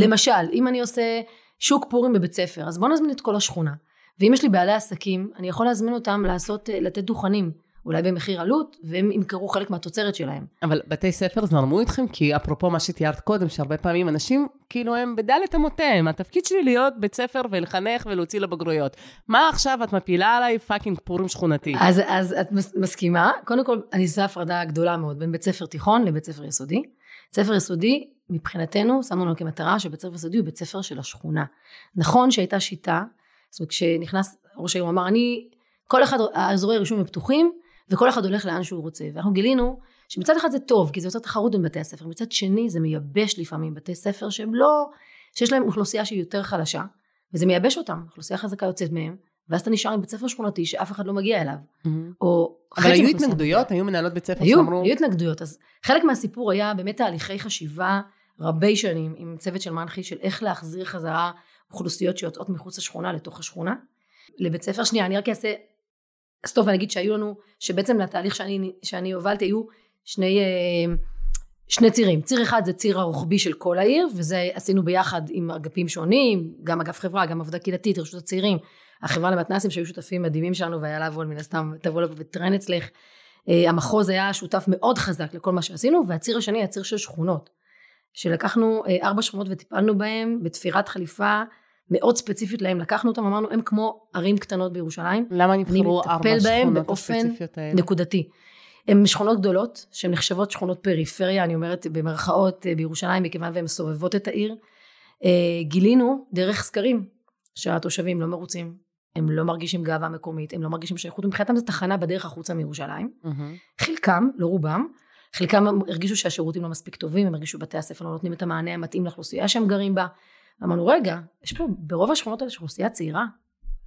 למשל, אם אני עושה שוק פורים בבית ספר, אז בוא נזמין את כל השכונה. ואם יש לי בעלי עסקים, אני יכול להזמין אותם לעשות, אה, לתת דוכנים, אולי במחיר עלות, והם ימכרו חלק מהתוצרת שלהם. אבל בתי ספר זרמו איתכם? כי אפרופו מה שתיארת קודם, שהרבה פעמים אנשים, כאילו הם בדלת אמותיהם, התפקיד שלי להיות בית ספר ולחנך ולהוציא לבגרויות. מה עכשיו את מפילה עליי fucking פורים שכונתי? אז, אז את מס- מסכימה? קודם כל, אני עושה הפרדה גדולה מאוד בין בית ספר תיכון לבית ספר יסודי. בית ספר יסודי, מבחינתנו, שמנו לנו כמטרה שבית ספר יסודי הוא בית ספר של השכונה. נכון שהייתה שיטה, זאת אומרת, כשנכנס ראש העיר, הוא אמר, אני, כל אחד, האזורי הרישום הם פתוחים, וכל אחד הולך לאן שהוא רוצה. ואנחנו גילינו שמצד אחד זה טוב, כי זה יוצר תחרות בין בתי הספר, מצד שני זה מייבש לפעמים בתי ספר שהם לא, שיש להם אוכלוסייה שהיא יותר חלשה, וזה מייבש אותם, אוכלוסייה חזקה יוצאת מהם, ואז אתה נשאר עם בית ספר שכונתי שאף אחד לא מגיע אליו. מהמם. או אבל היו. התנגדויות? היו מנהלות בית ספר היו, שאמרו... היו התנגדויות. אז חלק מהסיפור היה באמת תהליכי חשיבה רבי שנים עם צוות של מנחי של איך להחזיר חזרה אוכלוסיות שיוצאות מחוץ לשכונה לתוך השכונה. לבית ספר שנייה, אני רק אעשה סטופ ואני אגיד שהיו לנו, שבעצם לתהליך שאני, שאני הובלתי היו שני, אה, שני צירים. ציר אחד זה ציר הרוחבי של כל העיר, וזה עשינו ביחד עם אגפים שונים, גם אגף חברה, גם עבודה קהילתית, רשות הצעירים, החברה למתנ"סים שהיו שותפים מדהימים שלנו, ואיילה וול מן הסתם תבוא לפה ותטרן אצלך. אה, המחוז היה שותף מאוד חזק לכל מה שעשינו, והציר השני היה ציר של שכונות. שלקחנו אה, ארבע שכונות וטיפלנו בהם בתפירת חליפה מאוד ספציפית להם, לקחנו אותם, אמרנו, הם כמו ערים קטנות בירושלים. למה נבחרו ארבע השכונות הספציפיות האלה? נקודתי. הן שכונות גדולות, שהן נחשבות שכונות פריפריה, אני אומרת במרכאות אה, בירושלים, מכיוון והן מסובבות את העיר. אה, גילינו דרך סקרים שהתושבים לא מרוצים, הם לא מרגישים גאווה מקומית, הם לא מרגישים שייכות, מבחינתם זו תחנה בדרך החוצה מירושלים. Mm-hmm. חלקם, לא רובם, חלקם הרגישו שהשירותים לא מספיק טובים, הם הרגישו בתי הספר לא נותנים את המענה המתאים לאוכלוסייה שהם גרים בה. אמרנו, רגע, יש פה ברוב השכונות האלה אוכלוסייה צעירה,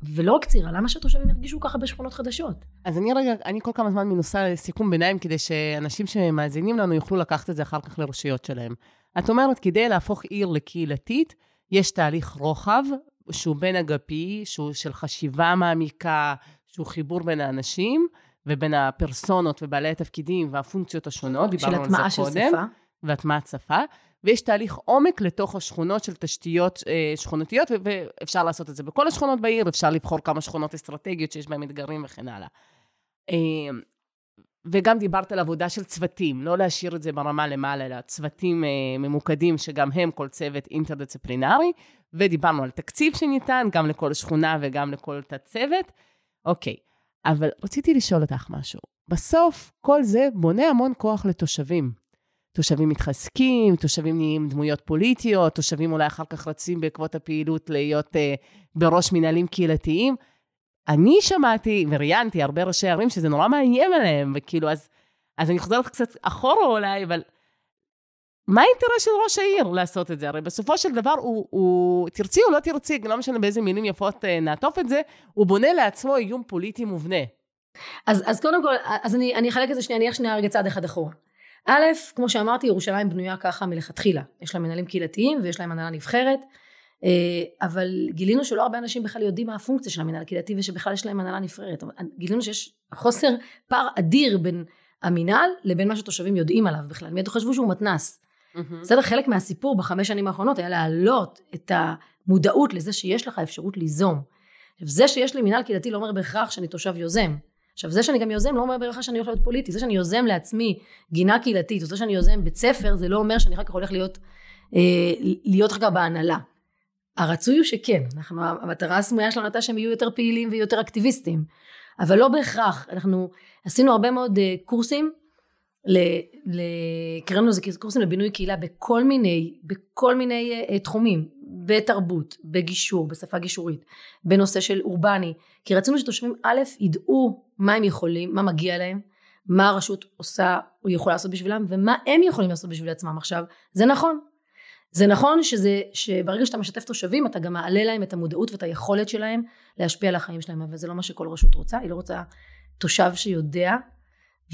ולא רק צעירה, למה שהתושבים ירגישו ככה בשכונות חדשות? אז אני רגע, אני כל כמה זמן מנוסה לסיכום ביניים, כדי שאנשים שמאזינים לנו יוכלו לקחת את זה אחר כך לרשויות שלהם. את אומרת, כדי להפוך עיר לקהילתית, יש תהליך רוחב, שהוא בין אגפי, שהוא של חשיבה מעמיקה, שהוא חיבור בין האנשים, ובין הפרסונות ובעלי התפקידים והפונקציות השונות, דיברנו על זה קודם. של הטמעה של שפה. והטמעת שפה. ויש תהליך עומק לתוך השכונות של תשתיות אה, שכונתיות, ואפשר לעשות את זה בכל השכונות בעיר, אפשר לבחור כמה שכונות אסטרטגיות שיש בהן אתגרים וכן הלאה. אה, וגם דיברת על עבודה של צוותים, לא להשאיר את זה ברמה למעלה, אלא צוותים אה, ממוקדים, שגם הם כל צוות אינטרדיסציפלינרי, ודיברנו על תקציב שניתן, גם לכל שכונה וגם לכל תת צוות. אוקיי, אבל רציתי לשאול אותך משהו. בסוף, כל זה בונה המון כוח לתושבים. תושבים מתחזקים, תושבים נהיים דמויות פוליטיות, תושבים אולי אחר כך רצים בעקבות הפעילות להיות אה, בראש מנהלים קהילתיים. אני שמעתי וראיינתי הרבה ראשי ערים שזה נורא מאיים עליהם, וכאילו, אז, אז אני חוזרת קצת אחורה אולי, אבל מה האינטרס של ראש העיר לעשות את זה? הרי בסופו של דבר, הוא, הוא תרצי או לא תרצי, לא משנה באיזה מילים יפות אה, נעטוף את זה, הוא בונה לעצמו איום פוליטי מובנה. אז, אז קודם כל, אז אני, אני אחלק את זה שנייה, אני אלך שנייה רגע צעד אחד אחורה. א', כמו שאמרתי, ירושלים בנויה ככה מלכתחילה. יש לה מנהלים קהילתיים ויש להם הנהלה נבחרת, אה, אבל גילינו שלא הרבה אנשים בכלל יודעים מה הפונקציה של המנהל הקהילתי ושבכלל יש להם הנהלה נבחרת. גילינו שיש חוסר פער אדיר בין המינהל לבין מה שתושבים יודעים עליו בכלל. מיד חשבו שהוא מתנ"ס. בסדר, חלק מהסיפור בחמש שנים האחרונות היה להעלות את המודעות לזה שיש לך אפשרות ליזום. זה שיש לי מינהל קהילתי לא אומר בהכרח שאני תושב יוזם. עכשיו זה שאני גם יוזם לא אומר בהכרח שאני הולך להיות פוליטי, זה שאני יוזם לעצמי גינה קהילתית, או זה שאני יוזם בית ספר, זה לא אומר שאני אחר כך הולך להיות, אה, להיות אחר כך בהנהלה. הרצוי הוא שכן, אנחנו, המטרה הסמויה שלנו הייתה שהם יהיו יותר פעילים ויותר אקטיביסטים, אבל לא בהכרח, אנחנו עשינו הרבה מאוד אה, קורסים, קראנו לזה קורסים לבינוי קהילה בכל מיני, בכל מיני אה, תחומים, בתרבות, בגישור, בשפה גישורית, בנושא של אורבני, כי רצינו שתושבים א' ידעו מה הם יכולים, מה מגיע להם, מה הרשות עושה או יכולה לעשות בשבילם, ומה הם יכולים לעשות בשביל עצמם עכשיו. זה נכון. זה נכון שזה, שברגע שאתה משתף תושבים, אתה גם מעלה להם את המודעות ואת היכולת שלהם להשפיע על החיים שלהם, אבל זה לא מה שכל רשות רוצה, היא לא רוצה תושב שיודע,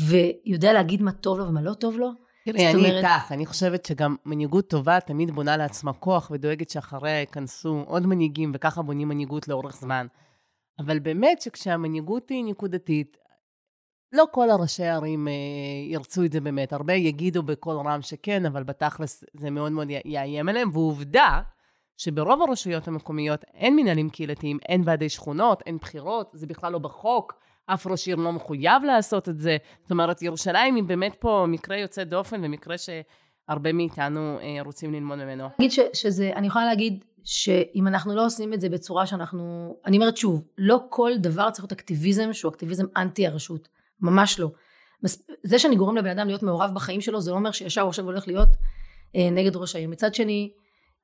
ויודע להגיד מה טוב לו ומה לא טוב לו. תראי, אני אומרת... איתך, אני חושבת שגם מנהיגות טובה תמיד בונה לעצמה כוח ודואגת שאחריה ייכנסו עוד מנהיגים, וככה בונים מנהיגות לאורך זמן. אבל באמת שכשהמנהיגות היא נקודתית, לא כל הראשי הערים אה, ירצו את זה באמת. הרבה יגידו בקול רם שכן, אבל בתכלס זה מאוד מאוד יאיים עליהם. ועובדה שברוב הרשויות המקומיות אין מנהלים קהילתיים, אין ועדי שכונות, אין בחירות, זה בכלל לא בחוק. אף ראש עיר לא מחויב לעשות את זה. זאת אומרת, ירושלים היא באמת פה מקרה יוצא דופן ומקרה שהרבה מאיתנו אה, רוצים ללמוד ממנו. אני, שזה, אני יכולה להגיד שאם אנחנו לא עושים את זה בצורה שאנחנו, אני אומרת שוב, לא כל דבר צריך להיות אקטיביזם שהוא אקטיביזם אנטי הרשות, ממש לא. זה שאני גורם לבן אדם להיות מעורב בחיים שלו, זה לא אומר שישר הוא עכשיו הולך להיות אה, נגד ראש העיר. מצד שני,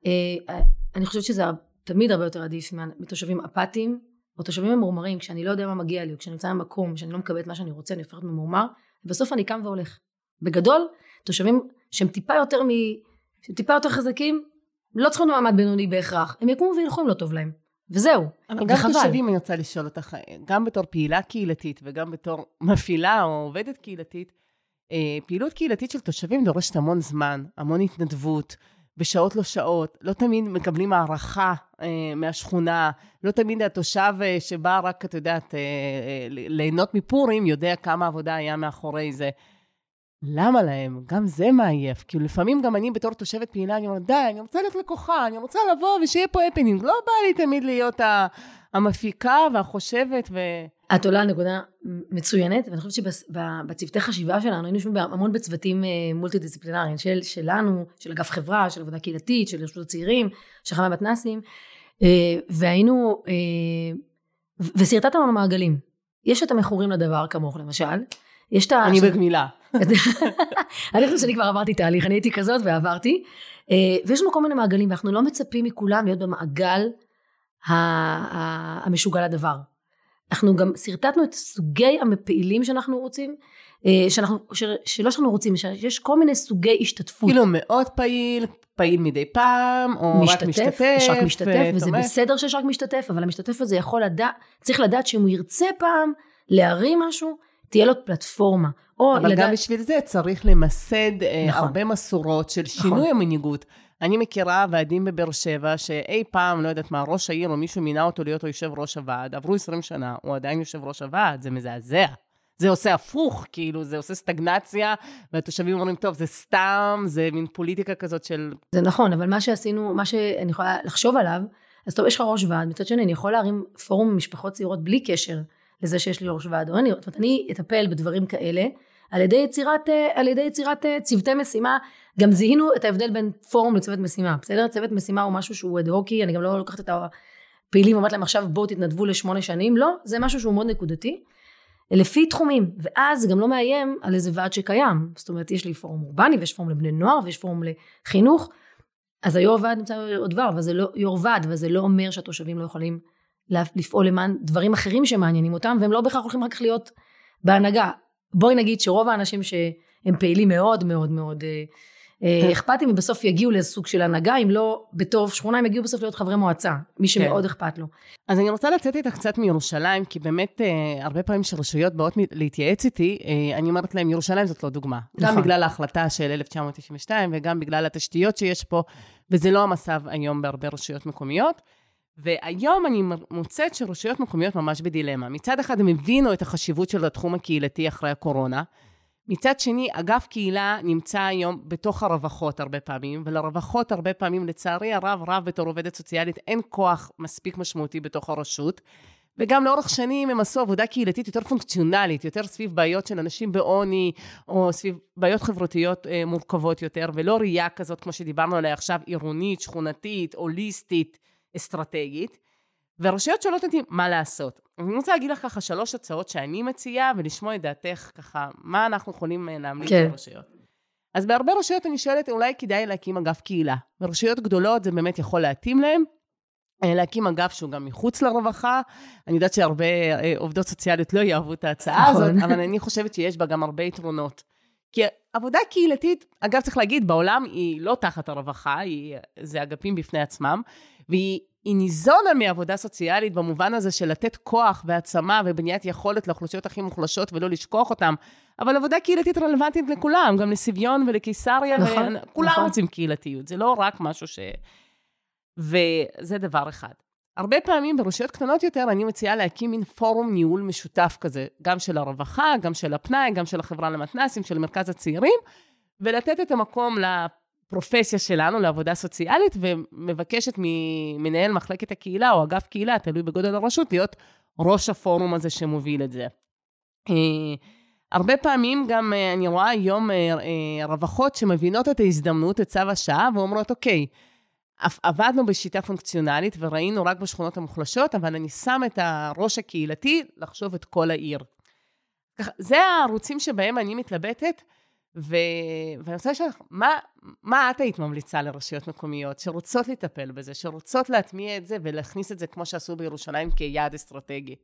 אה, אני חושבת שזה תמיד הרבה יותר עדיף מתושבים אפאתיים, או תושבים ממורמרים, כשאני לא יודע מה מגיע לי, או כשאני נמצא במקום, כשאני לא מקבל את מה שאני רוצה, אני הופכת ממורמר, ובסוף אני קם והולך. בגדול, תושבים שהם טיפה יותר מ... שהם טיפה יותר חזקים, לא צריכים מעמד בינוני בהכרח, הם יקומו וילכו אם לא טוב להם. וזהו, אבל גם תושבים, אני רוצה לשאול אותך, גם בתור פעילה קהילתית וגם בתור מפעילה או עובדת קהילתית, אה, פעילות קהילתית של תושבים דורשת המון זמן, המון התנדבות, בשעות לא שעות, לא תמיד מקבלים הערכה אה, מהשכונה, לא תמיד התושב אה, שבא רק, את יודעת, אה, אה, ליהנות מפורים, יודע כמה עבודה היה מאחורי זה. למה להם? גם זה מעייף. כאילו, לפעמים גם אני בתור תושבת פעילה, אני אומרת, די, אני רוצה ללכת לכוחה, אני רוצה לבוא ושיהיה פה הפנינג. לא בא לי תמיד להיות המפיקה והחושבת ו... את עולה על נקודה מצוינת, ואני חושבת שבצוותי חשיבה שלנו, היינו יושבים המון בצוותים אה, מולטי דיסציפלינריים, של, שלנו, של אגף חברה, של עבודה קהילתית, של רשות הצעירים, של חמי מתנ"סים, אה, והיינו, אה, ושרטטת לנו מעגלים. יש את המכורים לדבר כמוך למשל, יש את ה... אני בגמילה. אני חושבת שאני כבר עברתי תהליך, אני הייתי כזאת ועברתי. ויש לנו כל מיני מעגלים, ואנחנו לא מצפים מכולם להיות במעגל המשוגע לדבר. אנחנו גם שרטטנו את סוגי הפעילים שאנחנו רוצים, אה, שאנחנו, ש, שלא שאנחנו רוצים, שיש כל מיני סוגי השתתפות. כאילו מאוד פעיל, פעיל מדי פעם, או משתתף, רק משתתף. יש רק משתתף, וזה תומך. בסדר שיש רק משתתף, אבל המשתתף הזה יכול לדעת, צריך לדעת שאם הוא ירצה פעם להרים משהו, תהיה לו פלטפורמה. או אבל לדעת, גם בשביל זה צריך למסד נכון. נכון. הרבה מסורות של שינוי נכון. המנהיגות. אני מכירה ועדים בבאר שבע, שאי פעם, לא יודעת מה, ראש העיר או מישהו מינה אותו להיות יושב ראש הוועד, עברו 20 שנה, הוא עדיין יושב ראש הוועד, זה מזעזע. זה עושה הפוך, כאילו, זה עושה סטגנציה, והתושבים אומרים, טוב, זה סתם, זה מין פוליטיקה כזאת של... זה נכון, אבל מה שעשינו, מה שאני יכולה לחשוב עליו, אז טוב, יש לך ראש ועד, מצד שני, אני יכול להרים פורום משפחות צעירות בלי קשר לזה שיש לי ראש ועד, או אני, זאת אומרת, אני אטפל בדברים כאלה, על ידי יצירת, אה, על ידי יצירת אה, צוותי משימה, גם זיהינו את ההבדל בין פורום לצוות משימה, בסדר? צוות משימה הוא משהו שהוא אד-הוקי, אני גם לא לוקחת את הפעילים ואומרת להם עכשיו בואו תתנדבו לשמונה שנים, לא, זה משהו שהוא מאוד נקודתי, לפי תחומים, ואז גם לא מאיים על איזה ועד שקיים, זאת אומרת, יש לי פורום אורבני ויש פורום לבני נוער ויש פורום לחינוך, אז היו"ר ועד נמצא עוד דבר, אבל זה לא יו"ר ועד, אבל זה לא אומר שהתושבים לא יכולים לפעול למען דברים אחרים שמעניינים אותם, והם לא בהכרח הולכים רק להיות בהנהגה. בואי נגיד שרוב האנשים שהם פעילים מאוד מאוד מאוד אה, אה, אכפתים, הם בסוף יגיעו לאיזה סוג של הנהגה, אם לא בתור שכונה, הם יגיעו בסוף להיות חברי מועצה, מי שמאוד אכפת לו. אז אני רוצה לצאת איתך קצת מירושלים, כי באמת, אה, הרבה פעמים שרשויות באות להתייעץ איתי, אה, אני אומרת להם, ירושלים זאת לא דוגמה. גם נכון. בגלל ההחלטה של 1992, וגם בגלל התשתיות שיש פה, וזה לא המצב היום בהרבה רשויות מקומיות. והיום אני מוצאת שרשויות מקומיות ממש בדילמה. מצד אחד הם הבינו את החשיבות של התחום הקהילתי אחרי הקורונה. מצד שני, אגף קהילה נמצא היום בתוך הרווחות הרבה פעמים, ולרווחות הרבה פעמים, לצערי הרב, רב בתור עובדת סוציאלית, אין כוח מספיק משמעותי בתוך הרשות. וגם לאורך שנים הם עשו עבודה קהילתית יותר פונקציונלית, יותר סביב בעיות של אנשים בעוני, או סביב בעיות חברתיות אה, מורכבות יותר, ולא ראייה כזאת, כמו שדיברנו עליה עכשיו, עירונית, שכונתית, הוליסטית, אסטרטגית. והרשויות שואלות אותי מה לעשות. אז אני רוצה להגיד לך ככה שלוש הצעות שאני מציעה, ולשמוע את דעתך ככה, מה אנחנו יכולים אה, להמליץ כן. לרשויות. אז בהרבה רשויות אני שואלת, אולי כדאי להקים אגף קהילה. ברשויות גדולות זה באמת יכול להתאים להם. אה, להקים אגף שהוא גם מחוץ לרווחה. אני יודעת שהרבה אה, עובדות סוציאליות לא יאהבו את ההצעה נכון. הזאת, אבל אני חושבת שיש בה גם הרבה יתרונות. כי עבודה קהילתית, אגב, צריך להגיד, בעולם היא לא תחת הרווחה, היא, זה אגפים בפני עצמם, והיא היא ניזונה מעבודה סוציאלית במובן הזה של לתת כוח והעצמה ובניית יכולת לאוכלוסיות הכי מוחלשות ולא לשכוח אותם, אבל עבודה קהילתית רלוונטית לכולם, גם לסביון ולקיסריה, נכון, וכולם נכון. רוצים קהילתיות, זה לא רק משהו ש... וזה דבר אחד. הרבה פעמים ברשויות קטנות יותר אני מציעה להקים מין פורום ניהול משותף כזה, גם של הרווחה, גם של הפנאי, גם של החברה למתנ"סים, של מרכז הצעירים, ולתת את המקום לפרופסיה שלנו, לעבודה סוציאלית, ומבקשת ממנהל מחלקת הקהילה או אגף קהילה, תלוי בגודל הרשות, להיות ראש הפורום הזה שמוביל את זה. אה, הרבה פעמים גם אה, אני רואה היום אה, רווחות שמבינות את ההזדמנות, את צו השעה, ואומרות, אוקיי, עב- עבדנו בשיטה פונקציונלית וראינו רק בשכונות המוחלשות, אבל אני שם את הראש הקהילתי לחשוב את כל העיר. זה הערוצים שבהם אני מתלבטת, ו... ואני רוצה לשאול לך, מה, מה את היית ממליצה לרשויות מקומיות שרוצות לטפל בזה, שרוצות להטמיע את זה ולהכניס את זה כמו שעשו בירושלים כיעד אסטרטגי?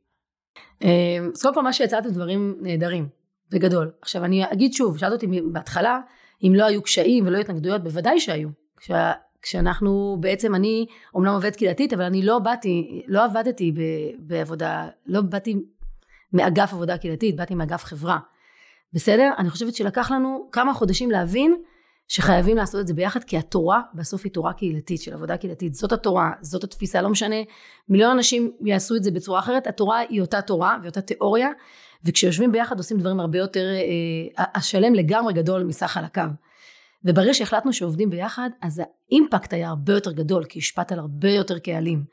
אה, אז קודם כל מה שיצאת דברים נהדרים, בגדול. עכשיו אני אגיד שוב, שאלת אותי בהתחלה, אם לא היו קשיים ולא התנגדויות, בוודאי שהיו. כשה, כשאנחנו, בעצם אני אומנם עובדת קהילתית, אבל אני לא באתי, לא עבדתי ב, בעבודה, לא באתי מאגף עבודה קהילתית, באתי מאגף חברה. בסדר? אני חושבת שלקח לנו כמה חודשים להבין שחייבים לעשות את זה ביחד, כי התורה בסוף היא תורה קהילתית של עבודה קהילתית. זאת התורה, זאת התפיסה, לא משנה, מיליון אנשים יעשו את זה בצורה אחרת, התורה היא אותה תורה ואותה תיאוריה, וכשיושבים ביחד עושים דברים הרבה יותר, אה, השלם לגמרי גדול מסך חלקיו. וברגע שהחלטנו שעובדים ביחד, אז האימפקט היה הרבה יותר גדול, כי השפעת על הרבה יותר קהלים.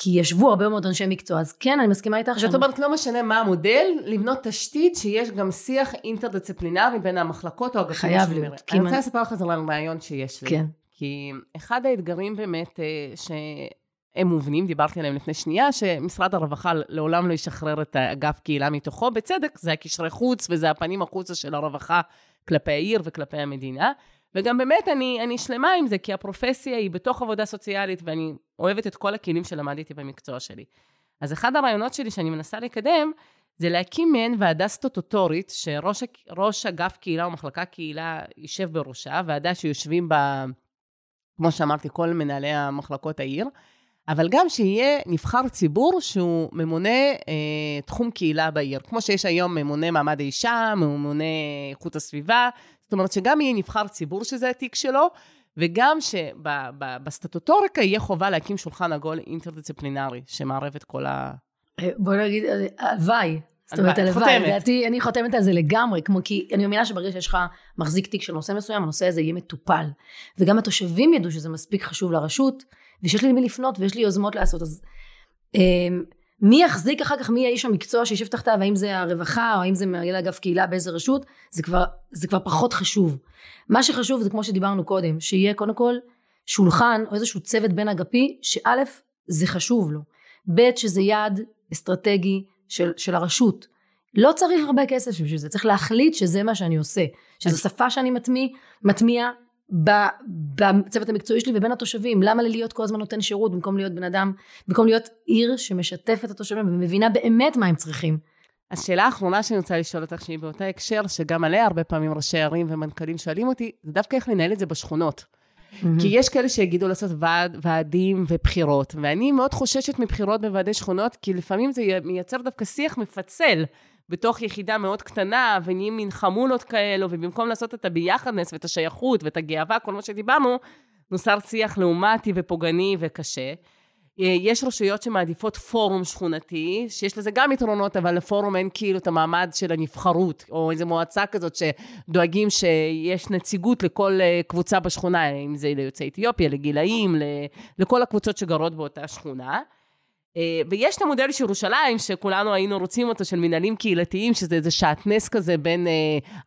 כי ישבו הרבה מאוד אנשי מקצוע, אז כן, אני מסכימה איתך. זאת אומרת, לא משנה מה המודל, לבנות תשתית שיש גם שיח אינטרדיסציפלינרי בין המחלקות או אגפים חייב. להיות, אני אם רוצה לספר לך על רעיון שיש לי. כן. כי אחד האתגרים באמת, אה, הם מובנים, דיברתי עליהם לפני שנייה, שמשרד הרווחה לעולם לא ישחרר את אגף קהילה מתוכו, בצדק, זה הקשרי חוץ וזה הפנים החוצה של הרווחה כלפי העיר וכלפי המדינה. וגם באמת אני, אני שלמה עם זה, כי הפרופסיה היא בתוך עבודה סוציאלית, ואני אוהבת את כל הכלים שלמדתי במקצוע שלי. אז אחד הרעיונות שלי שאני מנסה לקדם, זה להקים מעין ועדה סטטוטורית, שראש אגף קהילה או מחלקה קהילה יישב בראשה, ועדה שיושבים בה, כמו שאמרתי, כל מנהלי המחלקות העיר, אבל גם שיהיה נבחר ציבור שהוא ממונה אה, תחום קהילה בעיר. כמו שיש היום ממונה מעמד האישה, ממונה איכות הסביבה, זאת אומרת שגם יהיה נבחר ציבור שזה התיק שלו, וגם שבסטטוטוריקה יהיה חובה להקים שולחן עגול אינטרדיסציפלינרי, שמערב את כל ה... אה, בוא נגיד, אה, הלוואי. זאת אומרת, הלוואי, לדעתי, אני חותמת על זה לגמרי, כמו כי אני מאמינה שברגע שיש לך מחזיק תיק של נושא מסוים, הנושא הזה יהיה מטופל. וגם התושבים ידעו שזה מספיק חשוב לרשות, ושיש לי למי לפנות ויש לי יוזמות לעשות. אז אמ, מי יחזיק אחר כך, מי האיש המקצוע שישב תחתיו, האם זה הרווחה או האם זה מנהל אגף קהילה באיזה רשות, זה כבר, זה כבר פחות חשוב. מה שחשוב זה כמו שדיברנו קודם, שיהיה קודם כל שולחן או איזשהו צוות בין אגפי, שא' זה חשוב לו, ב' שזה יעד אסטרטגי של, של הרשות. לא צריך הרבה כסף בשביל זה, צריך להחליט שזה מה שאני עושה, שזו שפה שאני מטמיע, מטמיע בצוות המקצועי שלי ובין התושבים. למה לי להיות כל הזמן נותן שירות במקום להיות בן אדם, במקום להיות עיר שמשתפת את התושבים ומבינה באמת מה הם צריכים. אז שאלה האחרונה שאני רוצה לשאול אותך, שהיא באותה הקשר, שגם עליה הרבה פעמים ראשי ערים ומנכ"לים שואלים אותי, זה דווקא איך לנהל את זה בשכונות. Mm-hmm. כי יש כאלה שיגידו לעשות ועד, ועדים ובחירות, ואני מאוד חוששת מבחירות בוועדי שכונות, כי לפעמים זה מייצר דווקא שיח מפצל בתוך יחידה מאוד קטנה, ונהיים מין חמולות כאלו, ובמקום לעשות את הביחדנס ואת השייכות ואת הגאווה, כל מה שדיברנו, נוסר שיח לעומתי ופוגעני וקשה. אה, יש רשויות שמעדיפות פורום שכונתי, שיש לזה גם יתרונות, אבל לפורום אין כאילו את המעמד של הנבחרות, או איזו מועצה כזאת שדואגים שיש נציגות לכל אה, קבוצה בשכונה, אם זה ליוצאי אתיופיה, לגילאים, לכל הקבוצות שגרות באותה שכונה. אה, ויש את המודל של ירושלים, שכולנו היינו רוצים אותו, של מנהלים קהילתיים, שזה איזה שעטנז כזה בין אה,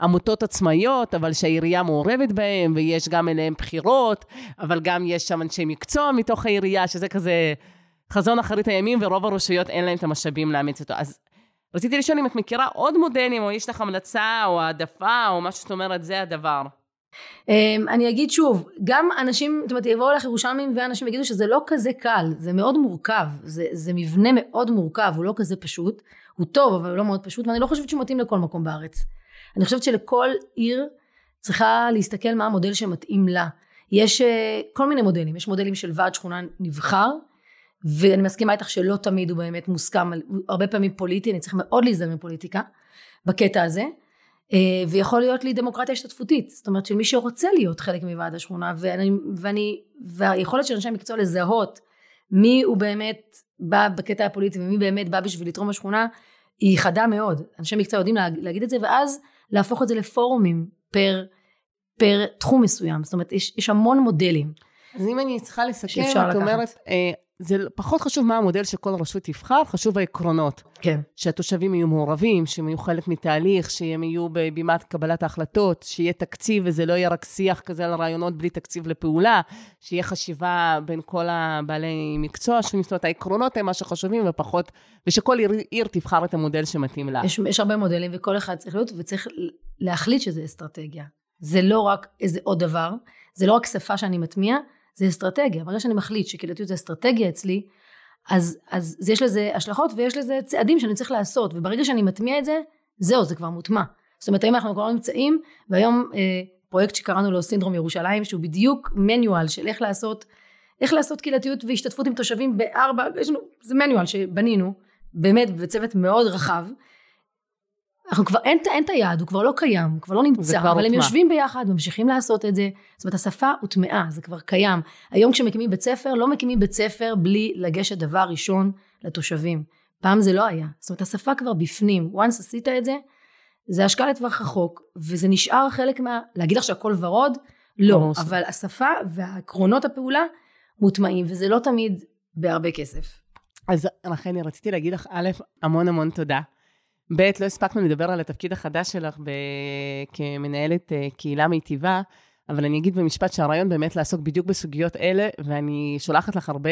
עמותות עצמאיות, אבל שהעירייה מעורבת בהם, ויש גם אליהם בחירות, אבל גם יש שם אנשי מקצוע מתוך העירייה, שזה כזה חזון אחרית הימים, ורוב הרשויות אין להם את המשאבים לאמץ אותו. אז רציתי לשאול אם את מכירה עוד מודלים, או יש לך המלצה, או העדפה, או משהו שאת אומרת, זה הדבר. Um, אני אגיד שוב, גם אנשים, זאת אומרת, יבואו לך ירושלמים ואנשים יגידו שזה לא כזה קל, זה מאוד מורכב, זה, זה מבנה מאוד מורכב, הוא לא כזה פשוט, הוא טוב אבל הוא לא מאוד פשוט, ואני לא חושבת שהוא מתאים לכל מקום בארץ. אני חושבת שלכל עיר צריכה להסתכל מה המודל שמתאים לה. יש uh, כל מיני מודלים, יש מודלים של ועד שכונה נבחר, ואני מסכימה איתך שלא תמיד הוא באמת מוסכם, הרבה פעמים פוליטי, אני צריך מאוד להיזהר מפוליטיקה בקטע הזה. אה, ויכול להיות לי דמוקרטיה השתתפותית, זאת אומרת של מי שרוצה להיות חלק מוועד השכונה, ואני, ואני, והיכולת של אנשי המקצוע לזהות מי הוא באמת בא בקטע הפוליטי ומי באמת בא בשביל לתרום לשכונה, היא חדה מאוד. אנשי מקצוע יודעים להגיד את זה, ואז להפוך את זה לפורומים פר, פר תחום מסוים, זאת אומרת יש, יש המון מודלים. אז אם אני צריכה לסכם, את אומרת, אה, זה פחות חשוב מה המודל שכל רשות תבחר, חשוב העקרונות. כן. שהתושבים יהיו מעורבים, שהם יהיו חלק מתהליך, שהם יהיו בבימת קבלת ההחלטות, שיהיה תקציב וזה לא יהיה רק שיח כזה על רעיונות בלי תקציב לפעולה, שיהיה חשיבה בין כל הבעלי מקצוע, זאת אומרת, העקרונות הם מה שחשובים ופחות, ושכל עיר, עיר תבחר את המודל שמתאים לה. יש, יש הרבה מודלים וכל אחד צריך להיות, וצריך להחליט שזה אסטרטגיה. זה לא רק איזה עוד דבר, זה לא רק שפה שאני מטמיע, זה אסטרטגיה. ברגע שאני מחליט שקהילתיות זה אסטרטגיה אצלי, אז, אז, אז יש לזה השלכות ויש לזה צעדים שאני צריך לעשות, וברגע שאני מטמיע את זה, זהו, זה כבר מוטמע. זאת אומרת, היום אנחנו כבר נמצאים, והיום אה, פרויקט שקראנו לו סינדרום ירושלים, שהוא בדיוק מניואל של איך לעשות, איך לעשות קהילתיות והשתתפות עם תושבים בארבע, יש לנו, זה מניואל שבנינו, באמת בצוות מאוד רחב, אנחנו כבר, אין, אין את היעד, הוא כבר לא קיים, הוא כבר לא נמצא, כבר אבל הם יושבים ביחד, ממשיכים לעשות את זה. זאת אומרת, השפה הוטמעה, זה כבר קיים. היום כשמקימים בית ספר, לא מקימים בית ספר בלי לגשת דבר ראשון לתושבים. פעם זה לא היה. זאת אומרת, השפה כבר בפנים. once עשית את זה, זה השקעה לטווח רחוק, וזה נשאר חלק מה... להגיד לך שהכל ורוד? לא, אבל השפה והעקרונות הפעולה מוטמעים, וזה לא תמיד בהרבה כסף. אז לכן רציתי להגיד לך, א', המון המון תודה. ב', לא הספקנו לדבר על התפקיד החדש שלך ב... כמנהלת אה, קהילה מיטיבה, אבל אני אגיד במשפט שהרעיון באמת לעסוק בדיוק בסוגיות אלה, ואני שולחת לך הרבה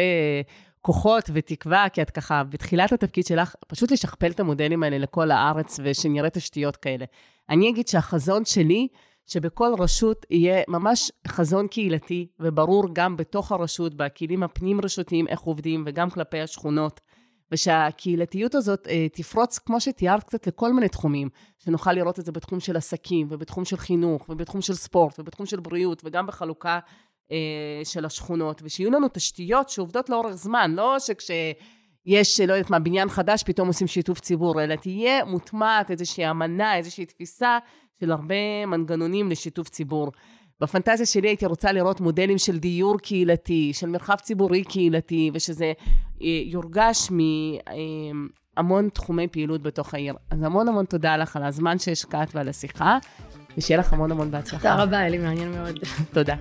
כוחות ותקווה, כי את ככה, בתחילת התפקיד שלך, פשוט לשכפל את המודלים האלה לכל הארץ, ושנראה תשתיות כאלה. אני אגיד שהחזון שלי, שבכל רשות יהיה ממש חזון קהילתי, וברור גם בתוך הרשות, בכלים הפנים-רשותיים, איך עובדים, וגם כלפי השכונות. ושהקהילתיות הזאת אה, תפרוץ, כמו שתיארת קצת, לכל מיני תחומים, שנוכל לראות את זה בתחום של עסקים, ובתחום של חינוך, ובתחום של ספורט, ובתחום של בריאות, וגם בחלוקה אה, של השכונות, ושיהיו לנו תשתיות שעובדות לאורך זמן, לא שכשיש, לא יודעת מה, בניין חדש, פתאום עושים שיתוף ציבור, אלא תהיה מוטמעת איזושהי אמנה, איזושהי תפיסה של הרבה מנגנונים לשיתוף ציבור. בפנטזיה שלי הייתי רוצה לראות מודלים של דיור קהילתי, של מרחב ציבורי קהילתי, ושזה אה, יורגש מהמון תחומי פעילות בתוך העיר. אז המון המון תודה לך על הזמן שהשקעת ועל השיחה, ושיהיה לך המון המון בהצלחה. תודה רבה, אלי, מעניין מאוד. תודה.